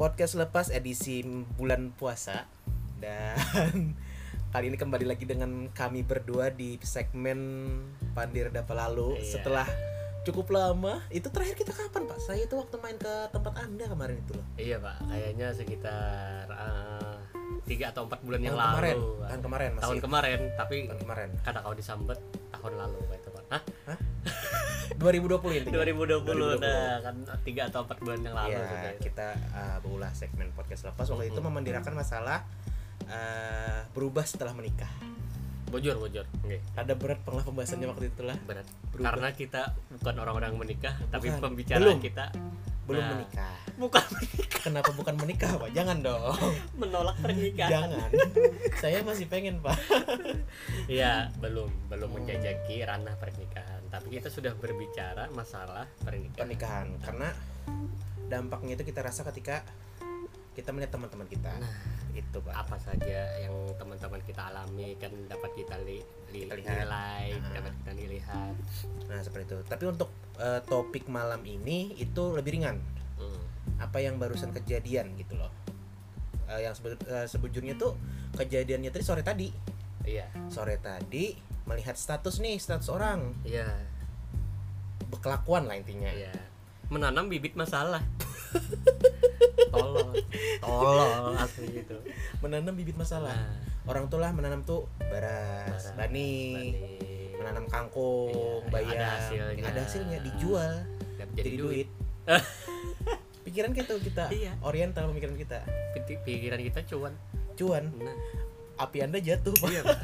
podcast lepas edisi bulan puasa. Dan kali ini kembali lagi dengan kami berdua di segmen Pandir Dapa Lalu. Iya. setelah cukup lama itu terakhir kita kapan pak? Saya itu waktu main ke tempat anda kemarin itu loh. Iya pak, kayaknya sekitar eh, tiga atau empat bulan yang tahun kemarin. Lalu. tahun kemarin masih. Tahun kemarin, tapi tahun kemarin. kata kau disambet tahun lalu Pak, itu pak. Hah? 2020 intinya 2020, nah kan tiga atau empat bulan yang lalu. ya sudah itu. kita uh, berulah segmen podcast lepas waktu itu Mm-mm. memandirakan masalah uh, berubah setelah menikah Bojor bojor, Oke, ada berat penglah pembahasannya waktu itu lah berat. Berubah. Karena kita bukan orang-orang menikah, tapi Bukan. pembicaraan Belum. kita belum Nah. menikah bukan menikah, kenapa bukan menikah pak jangan dong menolak pernikahan. jangan saya masih pengen pak Iya, belum belum menjajaki ranah pernikahan, tapi kita sudah berbicara masalah pernikahan. pernikahan karena dampaknya itu kita rasa ketika kita melihat teman-teman kita Nah. itu pak apa saja yang teman-teman kita alami kan dapat kita li, li- Kita lihat. nilai Nah. dapat kita lihat nah seperti itu tapi untuk uh, topik malam ini itu lebih ringan Hmm. apa yang barusan kejadian gitu loh Eh, yang sebe- eh, sebujurnya tuh kejadiannya tadi sore tadi iya sore tadi melihat status nih status orang. Iya. Berkelakuan lah intinya. Iya. Menanam bibit masalah. Tolol. Tolol asli gitu. Menanam bibit masalah. Nah, orang tuh lah menanam tuh beras, bani, bani, menanam kangkung, Iya, bayam, ada hasilnya. ada hasilnya dijual dapat jadi, duit. pikiran gitu kita Iya. oriental pemikiran kita. Pikiran kita cuan. Cuan. Nah api anda jatuh pak iya Pak.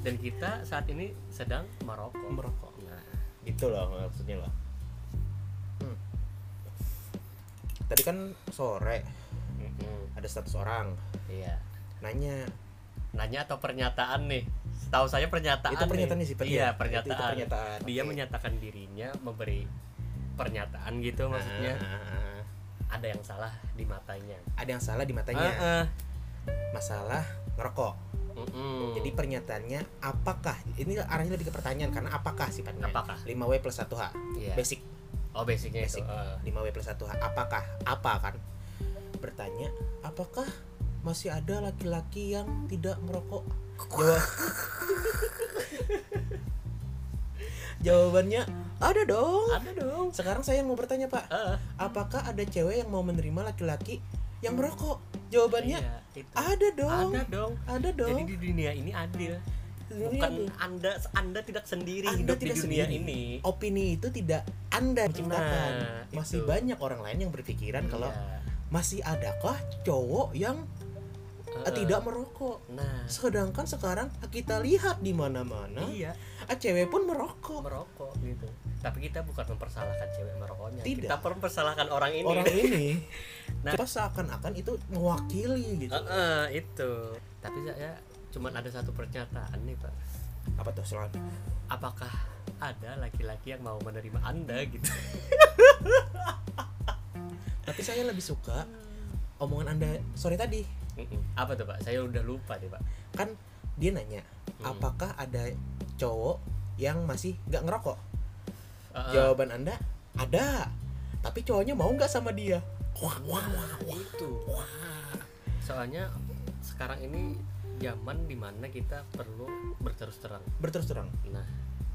dan kita saat ini sedang merokok merokok nah gitu loh maksudnya loh Hmm. tadi kan sore mm-mm. ada status orang iya nanya nanya atau pernyataan nih setahu saya pernyataan itu pernyataannya nih. sih iya ya? pernyataan, itu, itu pernyataan dia Oke. menyatakan dirinya memberi pernyataan gitu maksudnya Ah, ah, ah. ada yang salah di matanya ada yang salah di matanya Ah, ah. Masalah ngerokok Mm-mm. jadi pernyataannya apakah ini arahnya lebih ke pertanyaan karena apakah sifatnya? Apakah? 5W plus 1H Iya. basic. Oh basicnya basic. itu ah. 5W plus 1H apakah? Apa kan? Bertanya apakah masih ada laki-laki yang tidak merokok? Jawab. Jawabannya ada dong. Ada dong. Sekarang saya mau bertanya pak. Ah, apakah ada cewek yang mau menerima laki-laki yang merokok jawabannya iya, itu. ada dong ada dong ada jadi dong di dunia ini adil Dunia bukan adil. anda anda tidak sendiri Anda hidup tidak di dunia sendiri. ini opini itu tidak anda ciptakan Nah, masih itu. banyak orang lain yang berpikiran kalau Iya. masih adakah cowok yang eh, Ah, tidak merokok. Nah. Sedangkan sekarang kita lihat di mana-mana iya. ah, cewek pun merokok. Merokok gitu. Tapi kita bukan mempersalahkan cewek merokoknya. Tidak. kita mempersalahkan orang ini. Orang ini. Nah. apa seakan-akan itu mewakili gitu. Heeh, itu. Tapi saya cuman ada satu pernyataan nih pak. Apa tuh selalu apakah ada laki-laki yang mau menerima anda gitu? Tapi saya lebih suka omongan anda sore tadi apa tuh pak? Saya udah lupa nih pak. Kan dia nanya Hmm. apakah ada cowok yang masih nggak ngerokok? Heeh. jawaban anda ada tapi cowoknya mau nggak sama dia? Wah wah wah wah. Itu soalnya sekarang ini zaman di mana kita perlu berterus terang. Berterus terang. Nah.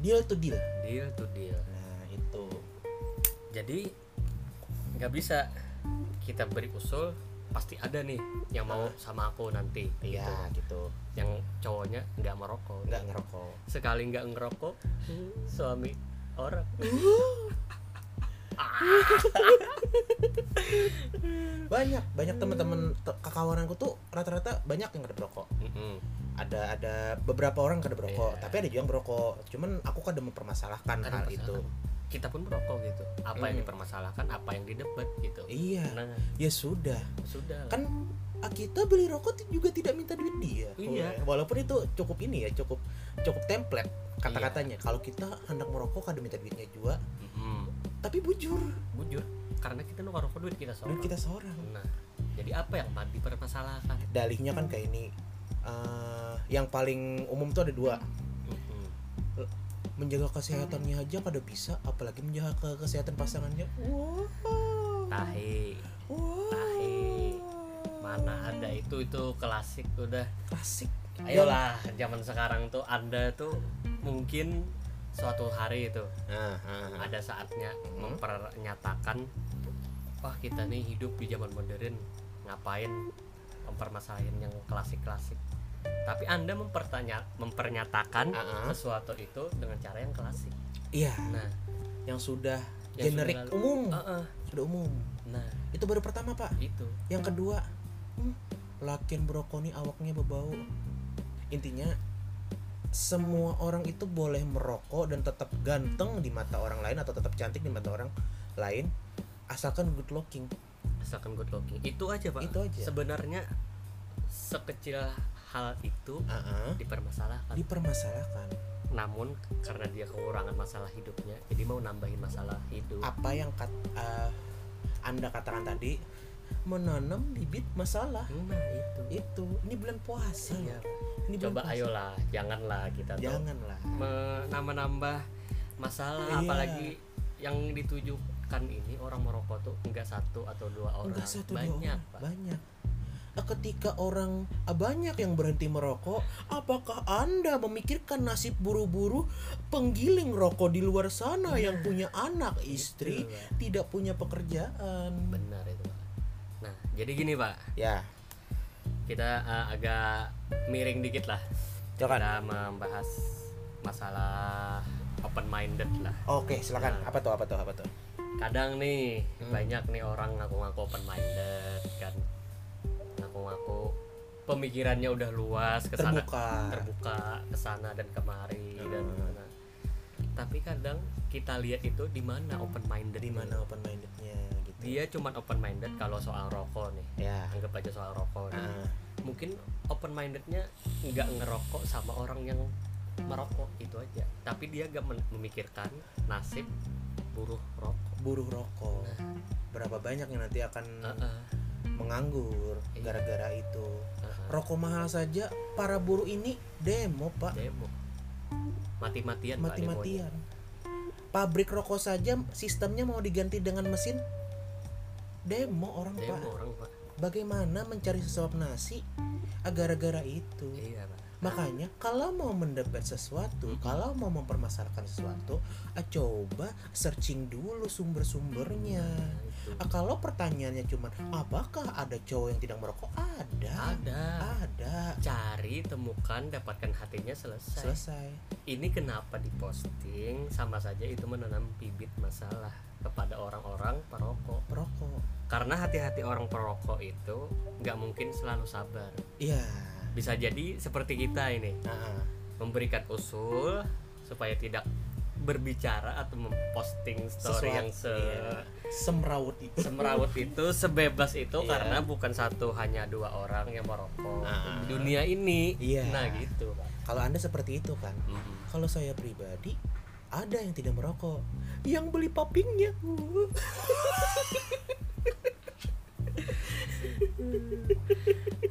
Deal to deal. Deal to deal. Nah itu. Jadi nggak bisa kita beri usul pasti ada nih yang mau sama aku nanti iya gitu. gitu. Yang cowoknya nggak merokok. Nggak ngerokok. Sekali nggak ngerokok suami orang. Banyak banyak teman-teman te- kekawananku tuh rata-rata banyak yang kada berokok Mm-mm. ada ada beberapa orang kada berokok Iya. tapi ada juga yang berokok cuman aku kada mempermasalahkan Ada hal itu kita pun merokok gitu. Apa yang Mm. dipermasalahkan apa yang didebat gitu. Iya. Nah. Ya sudah. Sudah kan ah, kita beli rokok juga tidak minta duit dia. Iya. walaupun itu cukup ini ya cukup cukup template Iya. kata-katanya kalau kita hendak merokok kada minta duitnya juga. Mm-mm. tapi bujur. Bujur. Karena kita nukar rokok duit kita seorang. Duit kita seorang. Nah. Jadi apa yang dipermasalahkan? Dalihnya kan kayak ini. Eh, yang paling umum tuh ada dua. Menjaga kesehatannya aja kada bisa apalagi menjaga ke kesehatan pasangannya. Wah tahi wah tahi mana ada itu itu klasik udah. Klasik. Ayolah zaman sekarang tuh anda tuh mungkin suatu hari itu ah. ada saatnya Hmm. mempernyatakan wah kita nih hidup di zaman modern. Ngapain mempermasalahin yang klasik-klasik tapi anda mempertanya mempernyatakan Ah, ah. sesuatu itu dengan cara yang klasik. Iya. Nah yang sudah Yang generik sudah lalu. umum. Uh-uh. sudah umum. Nah. Itu baru pertama pak. Itu. Yang kedua hmm, lakian brokoli awaknya berbau intinya semua orang itu boleh merokok dan tetap ganteng di mata orang lain atau tetap cantik di mata orang lain asalkan good looking. Asalkan good looking. Itu aja pak. Itu aja. sebenarnya sekecil hal itu Ah, ah. dipermasalahkan. Dipermasalahkan. Namun karena dia kekurangan masalah hidupnya jadi mau nambahin masalah hidup. Apa yang kat, ah, anda katakan tadi menanam bibit masalah. Nah itu. Itu. Ini bulan puasa. Iya. loh. ini bulan coba puasa. ayolah janganlah kita janganlah. menambah-nambah masalah Iya. apalagi yang ditujukan ini orang merokok tuh enggak satu atau dua orang. Enggak satu dua banyak orang, pak. Banyak ketika orang ah, banyak yang berhenti merokok apakah anda memikirkan nasib buru-buru penggiling rokok di luar sana yang punya anak istri Pak. tidak punya pekerjaan? Benar itu pak. Nah jadi gini pak. Ya. Kita uh, agak miring dikit lah. Silakan. kita membahas masalah open minded lah. Oke silakan. Nah. apa tuh apa tuh apa tuh? Kadang nih Hmm. banyak nih orang ngaku-ngaku open minded kan ngaku-ngaku pemikirannya udah luas ke sana terbuka terbuka ke sana dan kemari dan Hmm. mana. Tapi kadang kita lihat itu di mana open minded di mana open mindednya gitu Dia cuman open minded kalau soal rokok nih. ya Anggap aja soal rokok. nih. Ah, Mungkin open mindednya nggak ngerokok sama orang yang merokok itu aja. Tapi dia gak memikirkan nasib buruh rokok. buruh rokok berapa banyak yang nanti akan Heeh, menganggur Iya. gara-gara itu rokok mahal saja para buruh ini demo pak Demo. Mati-matian mati-matian pabrik rokok saja sistemnya mau diganti dengan mesin demo orang demonya. pak Demo orang Pak. bagaimana mencari sesuap nasi ah, gara-gara itu Iya Pak. makanya kalau mau mendebat sesuatu kalau mau mempermasalahkan sesuatu ah, coba searching dulu sumber-sumbernya Nah. Ah, kalau pertanyaannya cuma apakah ada cowok yang tidak merokok? Ada. Ada. ada. Cari temukan dapatkan hatinya selesai. selesai. Ini kenapa diposting? Sama saja itu menanam bibit masalah kepada orang-orang perokok. Perokok. Karena hati-hati orang perokok itu nggak mungkin selalu sabar. Iya. Bisa jadi seperti kita ini. Nah, memberikan usul supaya tidak berbicara atau memposting story sesuatu yang se iya. semrawut itu semerawut itu sebebas itu Iya. karena bukan satu hanya dua orang yang merokok Ah. di dunia ini Iya. nah gitu kalau anda seperti itu kan Mhm. kalau saya pribadi ada yang tidak merokok yang beli papingnya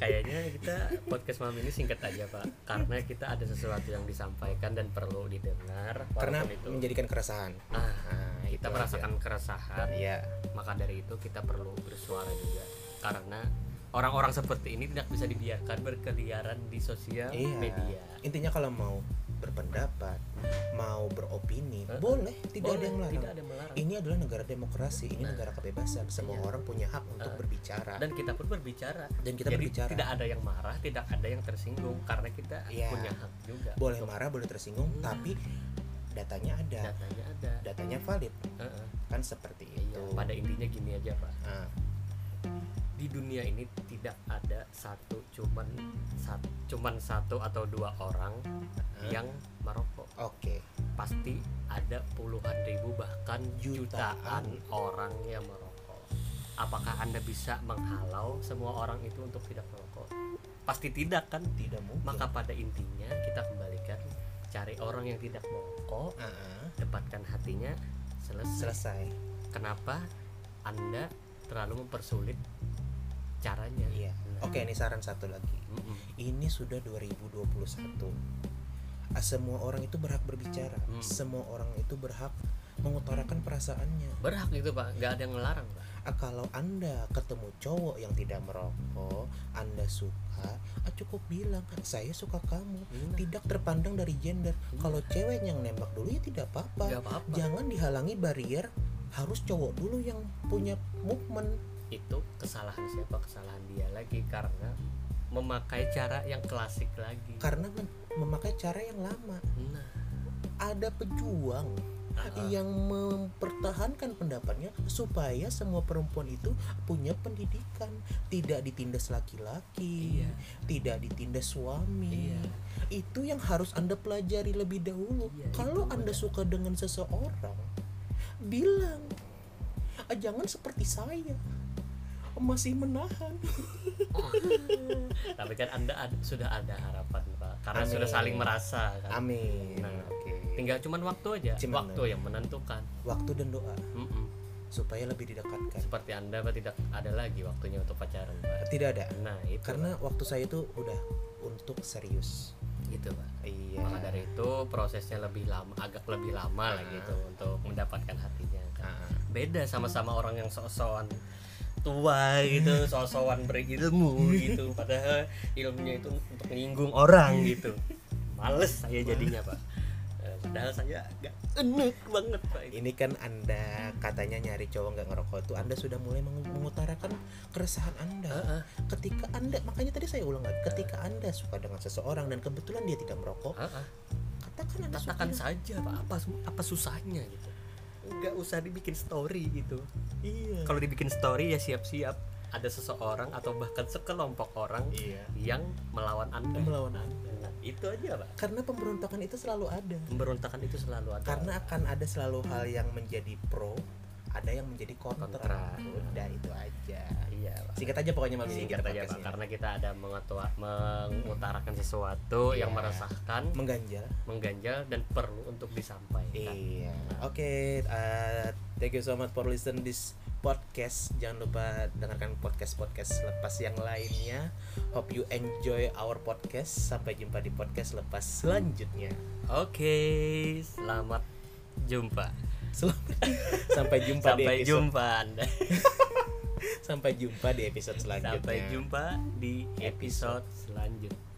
Kayaknya kita podcast malam ini singkat aja pak, karena kita ada sesuatu yang disampaikan dan perlu didengar. karena itu, menjadikan keresahan ah, nah, kita itu merasakan keresahan, aja. iya maka dari itu kita perlu bersuara juga, karena orang-orang seperti ini tidak bisa dibiarkan berkeliaran di sosial Iya. media. intinya kalau mau berpendapat mau beropini Eh, boleh tidak ada Boleh, yang melarang Tidak ada melarang. ini adalah negara demokrasi ini Nah. negara kebebasan semua Iya. orang punya hak untuk Eh, berbicara dan kita pun berbicara. dan kita Jadi berbicara tidak ada yang marah, tidak ada yang tersinggung, karena kita Iya. punya hak juga. boleh untuk marah boleh tersinggung Hmm. tapi datanya ada datanya ada. datanya valid Heeh. kan seperti Iya, itu pada intinya gini aja pak. Nah, di dunia ini tidak ada satu cuman satu cuman satu atau dua orang yang merokok. Oke. Pasti ada puluhan ribu bahkan Jutaan. jutaan orang yang merokok. Apakah anda bisa menghalau semua orang itu untuk tidak merokok? Pasti tidak kan? Tidak mungkin. Maka pada intinya kita kembalikan cari orang yang tidak merokok Ah, ah, dapatkan hatinya selesai. Selesai. Kenapa anda terlalu mempersulit caranya. Iya. Nah, oke ini saran satu lagi. Mm-mm. ini sudah 2021 Ah, semua orang itu berhak berbicara. Hmm. semua orang itu berhak mengutarakan perasaannya. Berhak itu pak. Nggak ada yang ngelarang pak. Ah, kalau anda ketemu cowok yang tidak merokok anda suka ah, cukup bilang saya suka kamu. Nah. tidak terpandang dari gender. Kalau cewek yang nembak dulu ya tidak apa-apa. Jangan dihalangi barrier harus cowok dulu yang punya movement itu kesalahan siapa kesalahan dia lagi karena memakai cara yang klasik lagi. Karena men- memakai cara yang lama. Nah. Ada pejuang yang mempertahankan pendapatnya supaya semua perempuan itu punya pendidikan. Tidak ditindas laki-laki Iya. tidak ditindas suami. Iya. itu yang harus anda pelajari lebih dahulu. Iya, kalau anda benar. suka dengan seseorang bilang "Ah, jangan seperti saya masih menahan. Tapi kan anda ad- sudah ada harapan pak. Karena Amin. sudah saling merasa kan? Amin. Nah. oke. tinggal cuman waktu aja Cuman waktu yang menentukan. Waktu dan doa. Mm-mm. supaya lebih didekatkan. Seperti anda pak tidak ada lagi waktunya untuk pacaran pak? Tidak ada. Nah itu karena waktu saya itu udah untuk serius. Pak. itu pak. Iya. Maka dari itu prosesnya lebih lama agak lebih lama lah Ah. gitu untuk mendapatkan hatinya kan? Ah, beda sama-sama orang yang sok-sokan tua gitu sok-sokan berilmu gitu. Padahal ilmunya itu untuk menyinggung orang gitu. Males saya jadinya pak. Eh, padahal saya gak enak banget pak. Ini ini kan anda katanya nyari cowok nggak ngerokok itu anda sudah mulai meng- mengutarakan keresahan anda. Ketika anda makanya tadi saya ulang lagi ketika anda suka dengan seseorang dan kebetulan dia tidak merokok katakan anda katakan suka saja pak apa apa susahnya gitu nggak usah dibikin story gitu. Iya. Kalau dibikin story ya siap-siap. Ada seseorang atau bahkan sekelompok orang iya. yang melawan anda. Melawan anda. Nah, itu aja pak. Karena pemberontakan itu selalu ada. Pemberontakan itu selalu ada. Karena akan ada selalu hal yang menjadi pro ada yang menjadi kontra, Kontra. udah itu aja iya pak singkat aja pokoknya mami singkat aja pak karena kita ada mengetua, mengutarakan sesuatu yang Iya. meresahkan mengganjal mengganjal dan perlu untuk disampaikan Iya. Oke, uh, thank you so much for listen this podcast. Jangan lupa dengarkan podcast-podcast lepas yang lainnya. Hope you enjoy our podcast. Sampai jumpa di podcast lepas selanjutnya. oke selamat jumpa sampai jumpa di sampai episode jumpa anda sampai jumpa di episode selanjutnya. sampai jumpa di episode selanjutnya